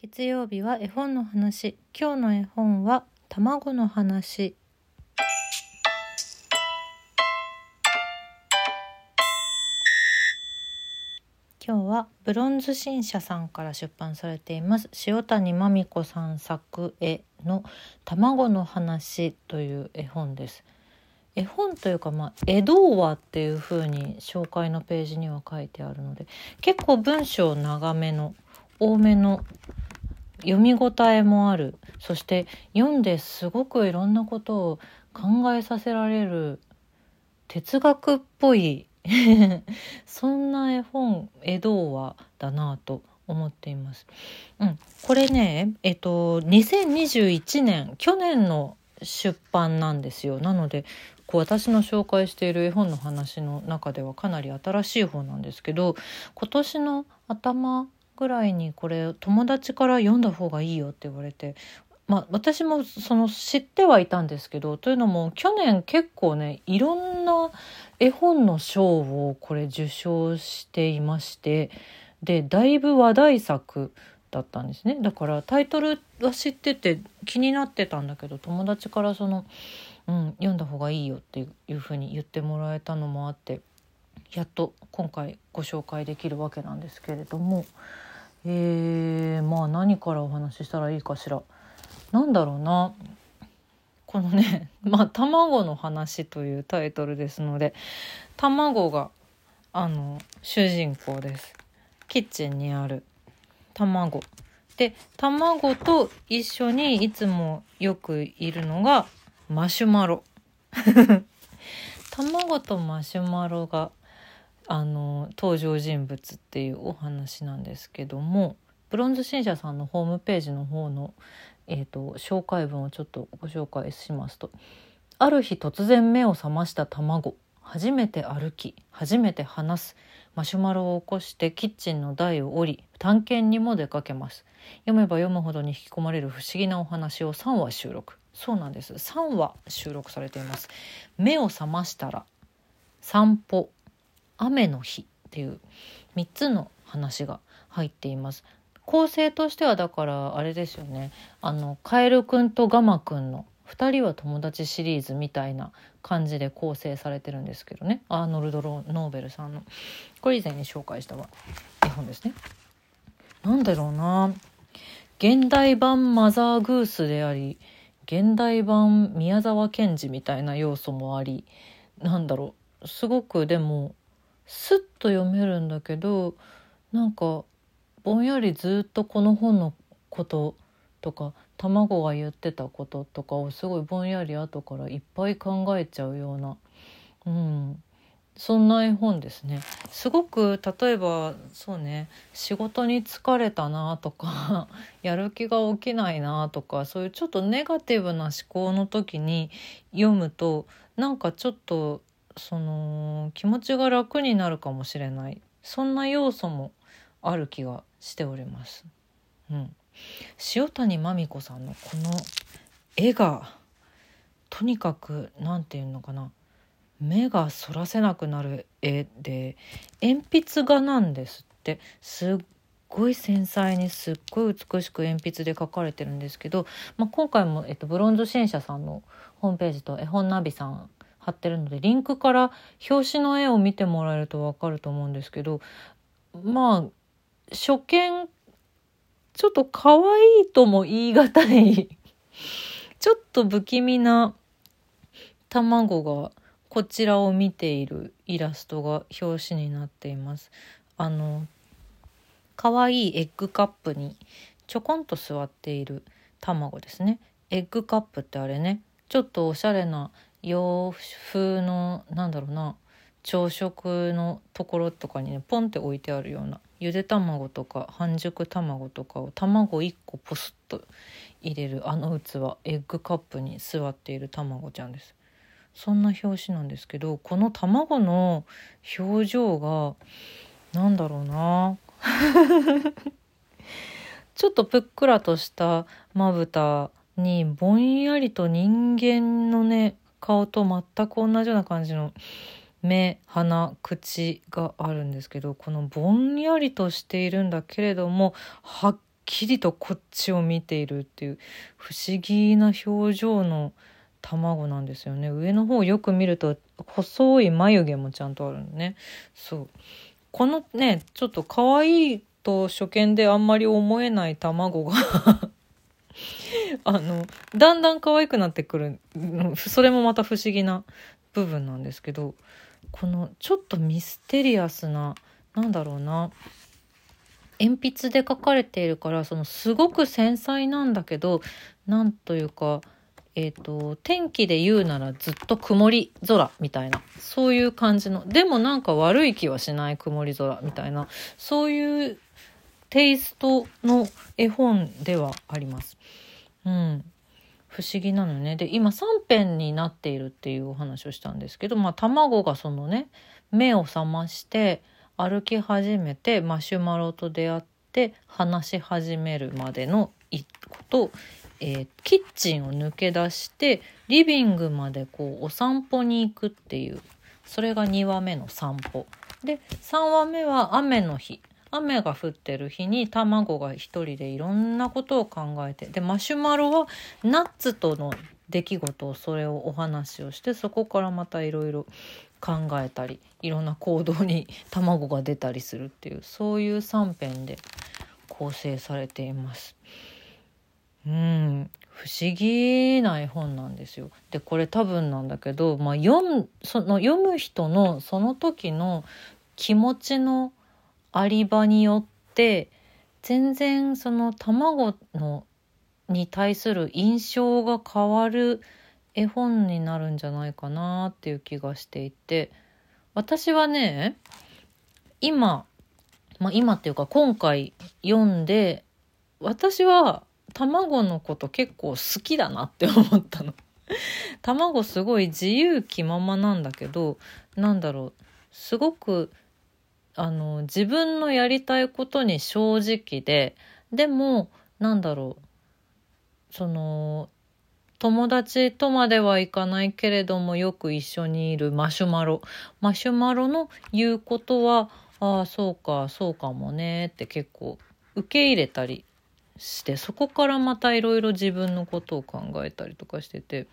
月曜日は絵本の話。今日の絵本は卵の話。今日はブロンズ新社さんから出版されています。塩谷真美子さん作絵の卵の話という絵本です。絵本というか、まあ、江戸話っていう風に紹介のページには書いてあるので結構文章長めの多めの読み応えもある。そして読んですごくいろんなことを考えさせられる哲学っぽい そんな絵本江戸話だなと思っています。うん、これねえっと2021年去年の出版なんですよ。なのでこう私の紹介している絵本の話の中ではかなり新しい方なんですけど今年の頭ぐらいにこれ友達から読んだ方がいいよって言われてまあ、私もその知ってはいたんですけどというのも去年結構ねいろんな絵本の賞をこれ受賞していましてでだいぶ話題作だったんですねだからタイトルは知ってて気になってたんだけど友達からその、うん、読んだ方がいいよっていうふうに言ってもらえたのもあってやっと今回ご紹介できるわけなんですけれども。えー、まあ何からお話ししたらいいかしら。なんだろうなこのね「まあ卵の話」というタイトルですので卵があの主人公です。キッチンにある卵。で卵と一緒にいつもよくいるのがマシュマロ。卵とマシュマロがあの登場人物っていうお話なんですけどもブロンズ新社さんのホームページの方の、えーと、紹介文をちょっとご紹介しますと「ある日突然目を覚ました卵初めて歩き初めて話すマシュマロを起こしてキッチンの台を降り探検にも出かけます。読めば読むほどに引き込まれる不思議なお話を3話収録。そうなんです。3話収録されています。目を覚ましたら散歩。雨の日っていう3つの話が入っています。構成としてはだからあれですよね。あのカエルくんとガマくんの2人は友達シリーズみたいな感じで構成されてるんですけどね。アーノルド・ノーベルさんの。これ以前に紹介した絵本ですね。なんだろうな。現代版マザーグースであり現代版宮沢賢治みたいな要素もありなんだろう。すごくでもスッと読めるんだけどなんかぼんやりずっとこの本のこととか卵が言ってたこととかをすごいぼんやり後からいっぱい考えちゃうような、うん、そんな絵本ですね。すごく例えばそうね仕事に疲れたなとか やる気が起きないなとかそういうちょっとネガティブな思考の時に読むとなんかちょっとその気持ちが楽になるかもしれない。そんな要素もある気がしております。うん、塩谷真美子さんのこの絵がとにかく何て言うのかな。目がそらせなくなる絵で鉛筆画なんですって。すっごい繊細にすっごい美しく鉛筆で描かれてるんですけど、まあ、今回も、えっと、ブロンズ新社さんのホームページと絵本ナビさん貼ってるのでリンクから表紙の絵を見てもらえると分かると思うんですけどまあ初見ちょっと可愛いとも言い難い ちょっと不気味な卵がこちらを見ているイラストが表紙になっています。あの可愛いエッグカップにちょこんと座っている卵ですね。エッグカップってあれねちょっとおしゃれな洋風のなんだろうな朝食のところとかにねポンって置いてあるようなゆで卵とか半熟卵とかを卵1個ポスッと入れるあの器エッグカップに座っている卵ちゃんです。そんな表紙なんですけどこの卵の表情がなんだろうな。ちょっとぷっくらとしたまぶたにぼんやりと人間のね顔と全く同じような感じの目鼻口があるんですけどこのぼんやりとしているんだけれどもはっきりとこっちを見ているっていう不思議な表情の卵なんですよね。上の方をよく見ると細い眉毛もちゃんとあるのね。そう。このねちょっと可愛いと初見であんまり思えない卵が あのだんだん可愛くなってくるそれもまた不思議な部分なんですけどこのちょっとミステリアスななんだろうな鉛筆で描かれているからそのすごく繊細なんだけどなんというかえーと、天気で言うならずっと曇り空みたいなそういう感じのでもなんか悪い気はしない曇り空みたいなそういうテイストの絵本ではあります。うん、不思議なのね。で今3編になっているっていうお話をしたんですけど、まあ、卵がそのね目を覚まして歩き始めてマシュマロと出会って話し始めるまでのことえー、キッチンを抜け出してリビングまでこうお散歩に行くっていう。それが2話目の散歩。で3話目は雨の日。雨が降ってる日に卵が一人でいろんなことを考えてでマシュマロはナッツとの出来事をそれをお話をしてそこからまたいろいろ考えたりいろんな行動に卵が出たりするっていうそういう3編で構成されています。うん不思議な絵本なんですよ。でこれ多分なんだけど、まあ、読むその読む人のその時の気持ちのあり場によって全然その卵のに対する印象が変わる絵本になるんじゃないかなっていう気がしていて私はね今、まあ、今っていうか今回読んで私は卵のこと結構好きだなって思ったの。卵すごい自由気ままなんだけどなんだろうすごくあの自分のやりたいことに正直ででもなんだろうその友達とまではいかないけれどもよく一緒にいるマシュマロマシュマロの言うことはああそうかそうかもねって結構受け入れたりしてそこからまたいろいろ自分のことを考えたりとかしてて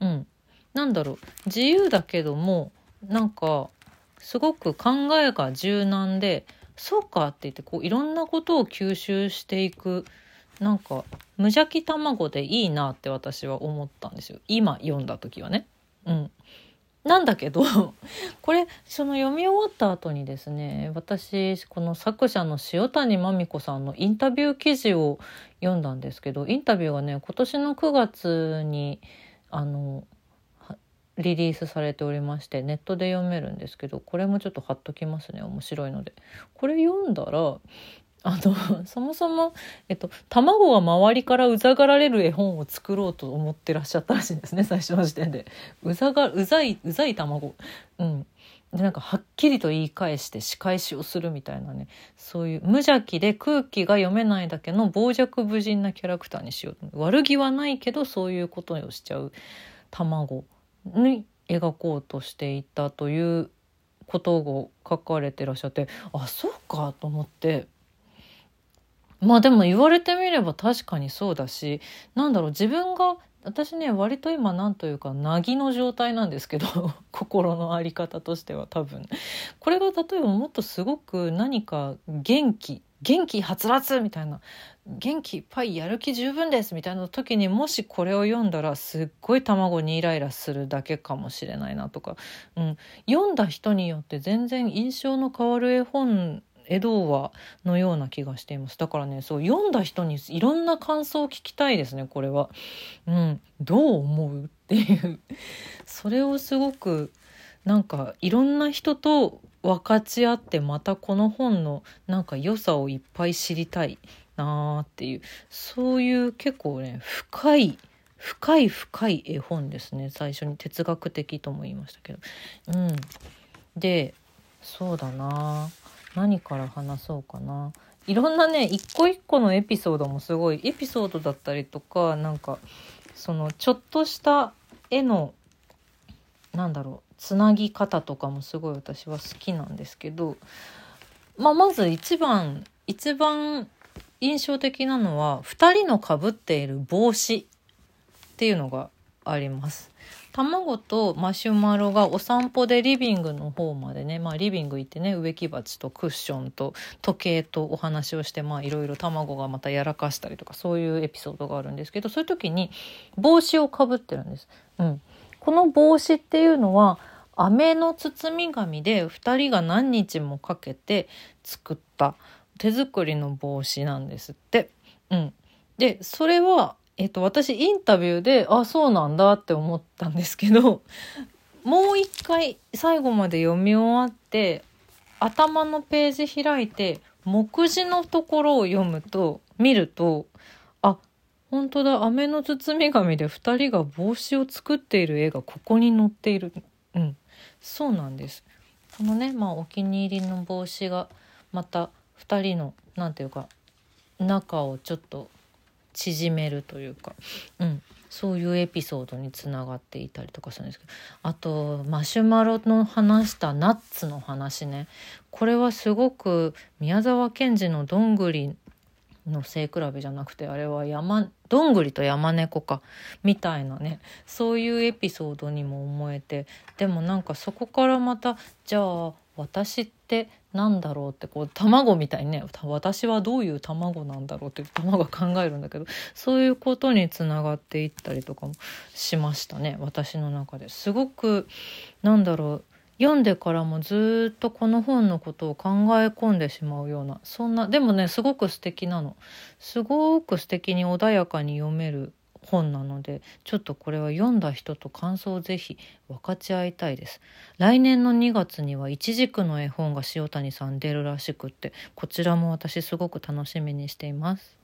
うん。なんだろう自由だけどもなんかすごく考えが柔軟でそうかって言ってこういろんなことを吸収していくなんか無邪気卵でいいなって私は思ったんですよ今読んだ時はね。うん、なんだけど これその読み終わった後にですね私この作者の塩谷真美子さんのインタビュー記事を読んだんですけどインタビューがね今年の9月にあのリリースされておりましてネットで読めるんですけどこれもちょっと貼っときますね面白いので。これ読んだらあの そもそも、えっと、卵が周りからうざがられる絵本を作ろうと思ってらっしゃったらしいんですね最初の時点で。うざがうざいうざい卵。うん、でなんかはっきりと言い返して仕返しをするみたいなね。そういう無邪気で空気が読めないだけの傍若無人なキャラクターにしよう悪気はないけどそういうことをしちゃう卵。に描こうとしていたということを書かれてらっしゃってあそうかと思って。まあでも言われてみれば確かにそうだしなんだろう自分が私ね割と今なんというかなぎの状態なんですけど 心の在り方としては多分。これが例えばもっとすごく何か元気元気はつらつみたいな。元気いっぱいやる気十分ですみたいな時にもしこれを読んだらすっごい卵にイライラするだけかもしれないなとか、うん、読んだ人によって全然印象の変わる絵本江戸話のような気がしています。だからねそう読んだ人にいろんな感想を聞きたいですねこれは。うん、どう思う？っていう。それをすごくなんかいろんな人と分かち合ってまたこの本のなんか良さをいっぱい知りたいなーっていうそういう結構ね深い深い深い絵本ですね。最初に哲学的とも言いましたけど。うん、でそうだな。何から話そうかな。いろんなね一個一個のエピソードもすごいエピソードだったりとかなんかそのちょっとした絵のなんだろうつなぎ方とかもすごい私は好きなんですけど、まあ、まず一番一番印象的なのは2人のかぶっている帽子っていうのがあります。卵とマシュマロがお散歩でリビングの方までね、まあ、リビング行ってね植木鉢とクッションと時計とお話をしてまあいろいろ卵がまたやらかしたりとかそういうエピソードがあるんですけどそういう時に帽子をかぶってるんです。うん、この帽子っていうのは飴の包み紙で2人が何日もかけて作った手作りの帽子なんですって。うん、でそれはえっと、私インタビューであそうなんだって思ったんですけど もう一回最後まで読み終わって頭のページ開いて目次のところを読むと見ると本当だ。飴の包み紙で2人が帽子を作っている絵がここに載っている。うん。そうなんです。このねまあお気に入りの帽子がまた2人の何て言うか仲をちょっと縮めるというか、うん、そういうエピソードにつながっていたりとかするんですけど。あとマシュマロの話したナッツの話ね。これはすごく宮沢賢治の「どんぐりの背比べじゃなくてあれは山どんぐりと山猫かみたいなねそういうエピソードにも思えてでもなんかそこからまたじゃあ私って何だろうってこう卵みたいにね私はどういう卵なんだろうって卵が考えるんだけどそういうことにつながっていったりとかもしましたね私の中で。すごくなんだろう読んでからもずっとこの本のことを考え込んでしまうようなそんなでもねすごく素敵なの。すごく素敵に穏やかに読める本なのでちょっとこれは読んだ人と感想をぜひ分かち合いたいです。来年の2月には一軸の絵本が塩谷さん出るらしくってこちらも私すごく楽しみにしています。